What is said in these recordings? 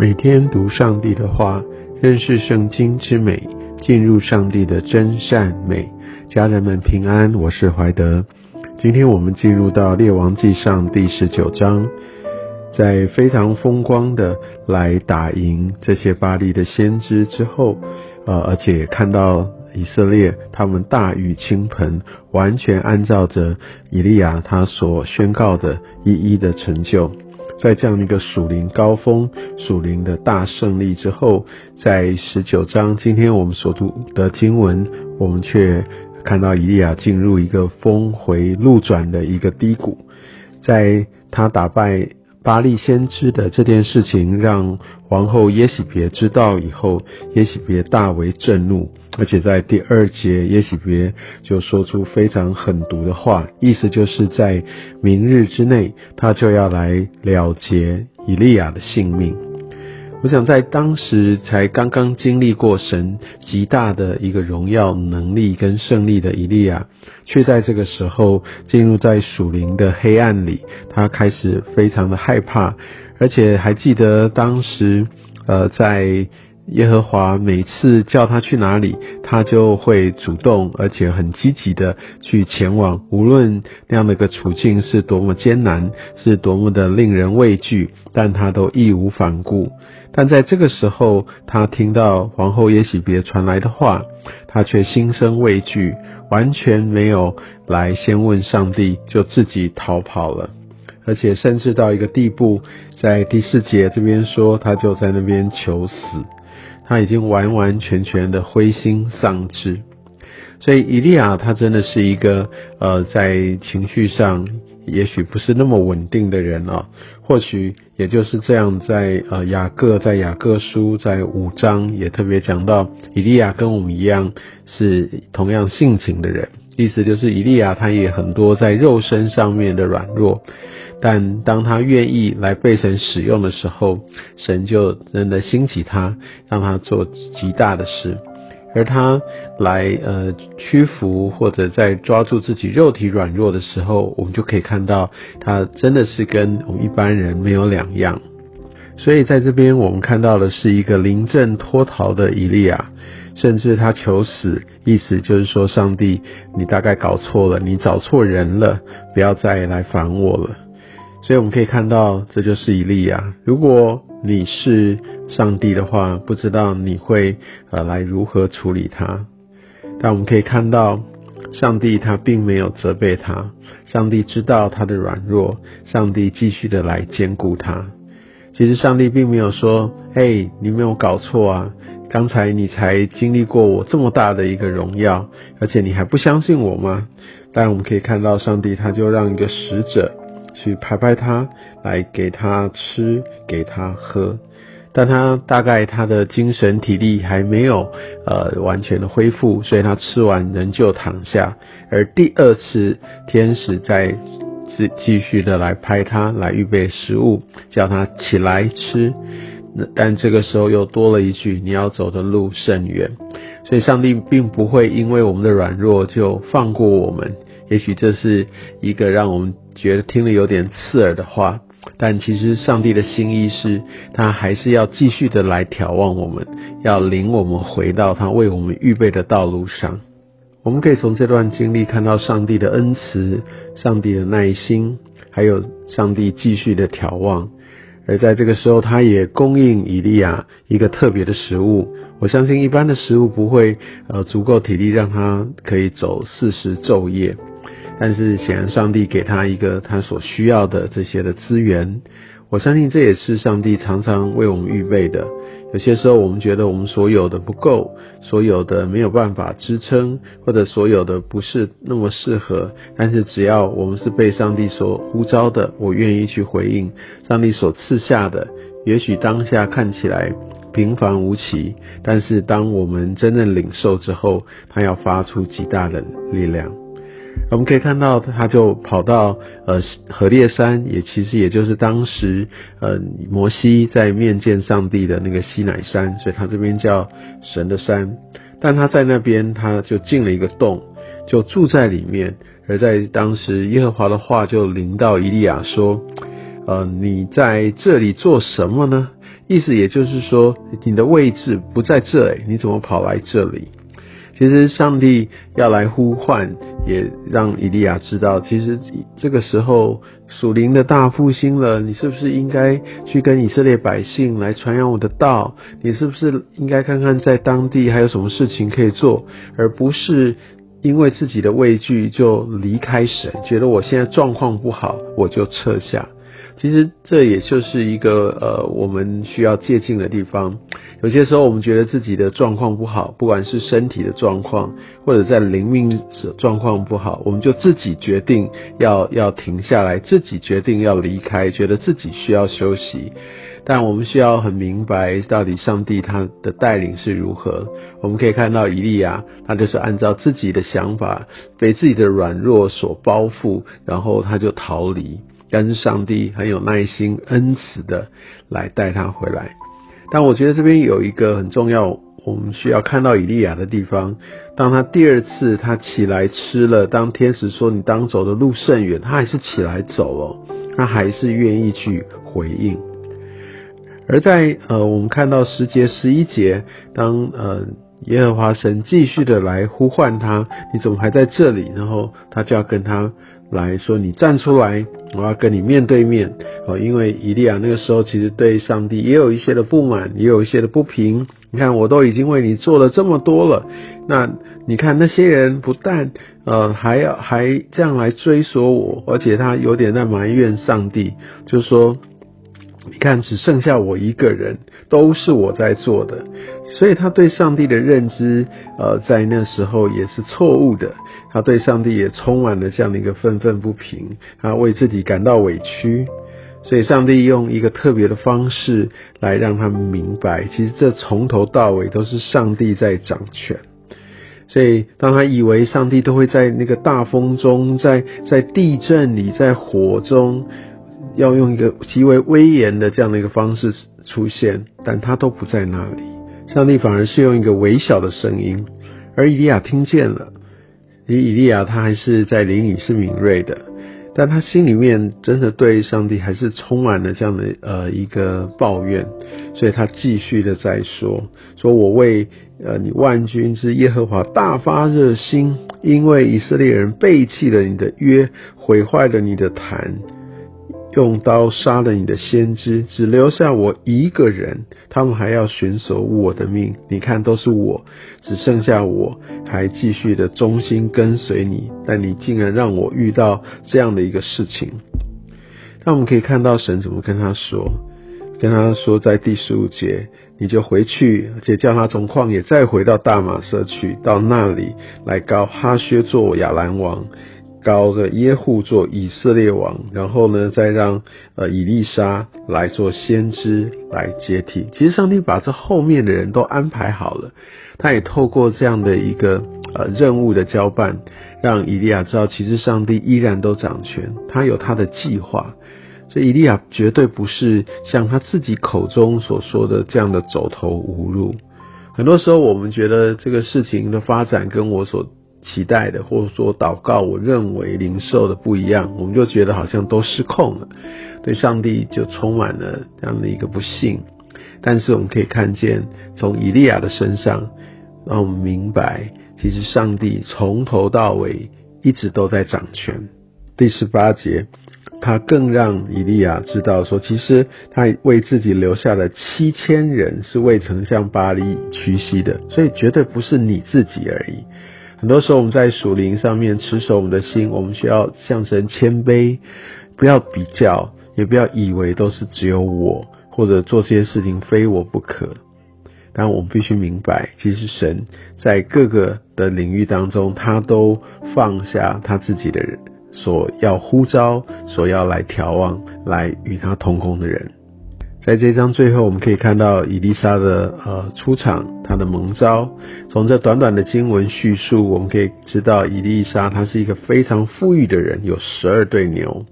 每天读上帝的话，认识圣经之美，进入上帝的真善美。家人们平安，我是怀德。今天我们进入到列王记上第十九章，在非常风光的来打赢这些巴黎的先知之后，呃，而且看到以色列他们大雨倾盆，完全按照着以利亚他所宣告的一一的成就。在这样一个属灵高峰、属灵的大胜利之后，在十九章今天我们所读的经文，我们却看到以利亚进入一个峰回路转的一个低谷，在他打败。巴利先知的这件事情让皇后耶喜别知道以后，耶喜别大为震怒，而且在第二节，耶喜别就说出非常狠毒的话，意思就是在明日之内，他就要来了结以利亚的性命。我想在当时才刚刚经历过神极大的一个荣耀能力跟胜利的以利亚，却在这个时候进入在属灵的黑暗里，他开始非常的害怕，而且还记得当时，呃，在耶和华每次叫他去哪里，他就会主动而且很积极的去前往，无论那样的一个处境是多么艰难，是多么的令人畏惧，但他都义无反顾。但在这个时候，他听到皇后耶喜别传来的话，他却心生畏惧，完全没有来先问上帝，就自己逃跑了，而且甚至到一个地步，在第四节这边说，他就在那边求死，他已经完完全全的灰心丧志。所以以利亚他真的是一个呃，在情绪上也许不是那么稳定的人啊。或许也就是这样，在呃雅各在雅各书在五章也特别讲到，以利亚跟我们一样是同样性情的人，意思就是以利亚他也很多在肉身上面的软弱，但当他愿意来被神使用的时候，神就真的兴起他，让他做极大的事。而他来呃屈服，或者在抓住自己肉体软弱的时候，我们就可以看到他真的是跟我们一般人没有两样。所以在这边我们看到的是一个临阵脱逃的以利亚，甚至他求死，意思就是说上帝，你大概搞错了，你找错人了，不要再来烦我了。所以我们可以看到，这就是以利亚。如果你是上帝的话，不知道你会呃来如何处理他。但我们可以看到，上帝他并没有责备他，上帝知道他的软弱，上帝继续的来兼顾他。其实上帝并没有说：“嘿，你没有搞错啊，刚才你才经历过我这么大的一个荣耀，而且你还不相信我吗？”但我们可以看到，上帝他就让一个使者。去拍拍他，来给他吃，给他喝，但他大概他的精神体力还没有呃完全的恢复，所以他吃完仍旧躺下。而第二次天使在继继续的来拍他，来预备食物，叫他起来吃。但这个时候又多了一句：你要走的路甚远。所以上帝并不会因为我们的软弱就放过我们。也许这是一个让我们觉得听了有点刺耳的话，但其实上帝的心意是，他还是要继续的来眺望我们，要领我们回到他为我们预备的道路上。我们可以从这段经历看到上帝的恩慈、上帝的耐心，还有上帝继续的眺望。而在这个时候，他也供应以利亚一个特别的食物。我相信一般的食物不会呃足够体力让他可以走四十昼夜。但是显然，上帝给他一个他所需要的这些的资源，我相信这也是上帝常常为我们预备的。有些时候，我们觉得我们所有的不够，所有的没有办法支撑，或者所有的不是那么适合。但是只要我们是被上帝所呼召的，我愿意去回应上帝所赐下的。也许当下看起来平凡无奇，但是当我们真正领受之后，它要发出极大的力量。我们可以看到，他就跑到呃河烈山，也其实也就是当时呃摩西在面见上帝的那个西乃山，所以他这边叫神的山。但他在那边，他就进了一个洞，就住在里面。而在当时，耶和华的话就临到以利亚说：“呃，你在这里做什么呢？意思也就是说，你的位置不在这里，你怎么跑来这里？其实上帝要来呼唤，也让以利亚知道，其实这个时候属灵的大复兴了。你是不是应该去跟以色列百姓来传扬我的道？你是不是应该看看在当地还有什么事情可以做，而不是因为自己的畏惧就离开神，觉得我现在状况不好，我就撤下。其实这也就是一个呃，我们需要借鉴的地方。有些时候，我们觉得自己的状况不好，不管是身体的状况，或者在灵命状况不好，我们就自己决定要要停下来，自己决定要离开，觉得自己需要休息。但我们需要很明白，到底上帝他的带领是如何。我们可以看到以利亚，他就是按照自己的想法，被自己的软弱所包覆，然后他就逃离。但是上帝很有耐心、恩慈的来带他回来。但我觉得这边有一个很重要，我们需要看到以利亚的地方。当他第二次他起来吃了，当天使说你当走的路甚远，他还是起来走哦，他还是愿意去回应。而在呃，我们看到十节十一节，当呃耶和华神继续的来呼唤他，你怎么还在这里？然后他就要跟他。来说，你站出来，我要跟你面对面哦。因为以利亚那个时候其实对上帝也有一些的不满，也有一些的不平。你看，我都已经为你做了这么多了，那你看那些人不但呃还要还这样来追索我，而且他有点在埋怨上帝，就说。你看，只剩下我一个人，都是我在做的，所以他对上帝的认知，呃，在那时候也是错误的。他对上帝也充满了这样的一个愤愤不平，他为自己感到委屈。所以上帝用一个特别的方式来让他们明白，其实这从头到尾都是上帝在掌权。所以当他以为上帝都会在那个大风中，在在地震里，在火中。要用一个极为威严的这样的一个方式出现，但他都不在那里。上帝反而是用一个微小的声音，而以利亚听见了。以以利亚他还是在灵里是敏锐的，但他心里面真的对上帝还是充满了这样的呃一个抱怨，所以他继续的在说：说我为呃你万军之耶和华大发热心，因为以色列人背弃了你的约，毁坏了你的坛。用刀杀了你的先知，只留下我一个人。他们还要寻守我的命。你看，都是我，只剩下我，还继续的忠心跟随你。但你竟然让我遇到这样的一个事情。那我们可以看到神怎么跟他说，跟他说，在第十五节，你就回去，而且叫他从旷野再回到大马社去，到那里来告哈薛做亚兰王。高的耶户做以色列王，然后呢，再让呃以利沙来做先知来接替。其实上帝把这后面的人都安排好了，他也透过这样的一个呃任务的交办，让以利亚知道，其实上帝依然都掌权，他有他的计划。所以以利亚绝对不是像他自己口中所说的这样的走投无路。很多时候，我们觉得这个事情的发展跟我所期待的，或者说祷告，我认为灵受的不一样，我们就觉得好像都失控了，对上帝就充满了这样的一个不幸。但是我们可以看见，从以利亚的身上，让我们明白，其实上帝从头到尾一直都在掌权。第十八节，他更让以利亚知道说，其实他为自己留下了七千人是未曾向巴黎屈膝的，所以绝对不是你自己而已。很多时候我们在属灵上面持守我们的心，我们需要向神谦卑，不要比较，也不要以为都是只有我，或者做这些事情非我不可。但我们必须明白，其实神在各个的领域当中，他都放下他自己的人，所要呼召、所要来眺望、来与他同工的人。在这章最后，我们可以看到以丽莎的呃出场，他的蒙召。从这短短的经文叙述，我们可以知道以丽莎她是一个非常富裕的人，有十二对牛。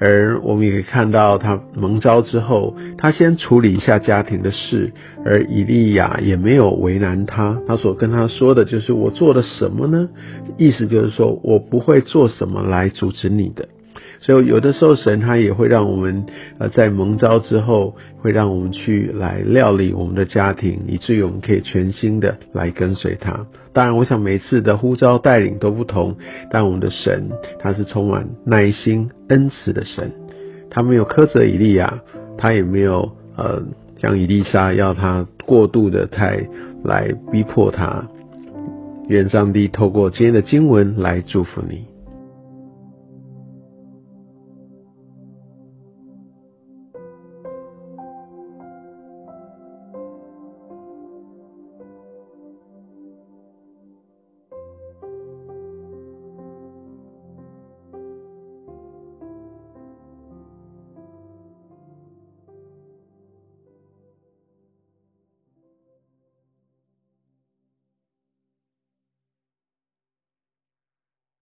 而我们也可以看到，他蒙召之后，他先处理一下家庭的事，而以利亚也没有为难他。他所跟他说的就是：“我做了什么呢？”意思就是说我不会做什么来阻止你的。所以有的时候神他也会让我们呃在蒙召之后，会让我们去来料理我们的家庭，以至于我们可以全心的来跟随他。当然，我想每次的呼召带领都不同，但我们的神他是充满耐心恩慈的神，他没有苛责以利亚，他也没有呃将以利沙要他过度的太来逼迫他。愿上帝透过今天的经文来祝福你。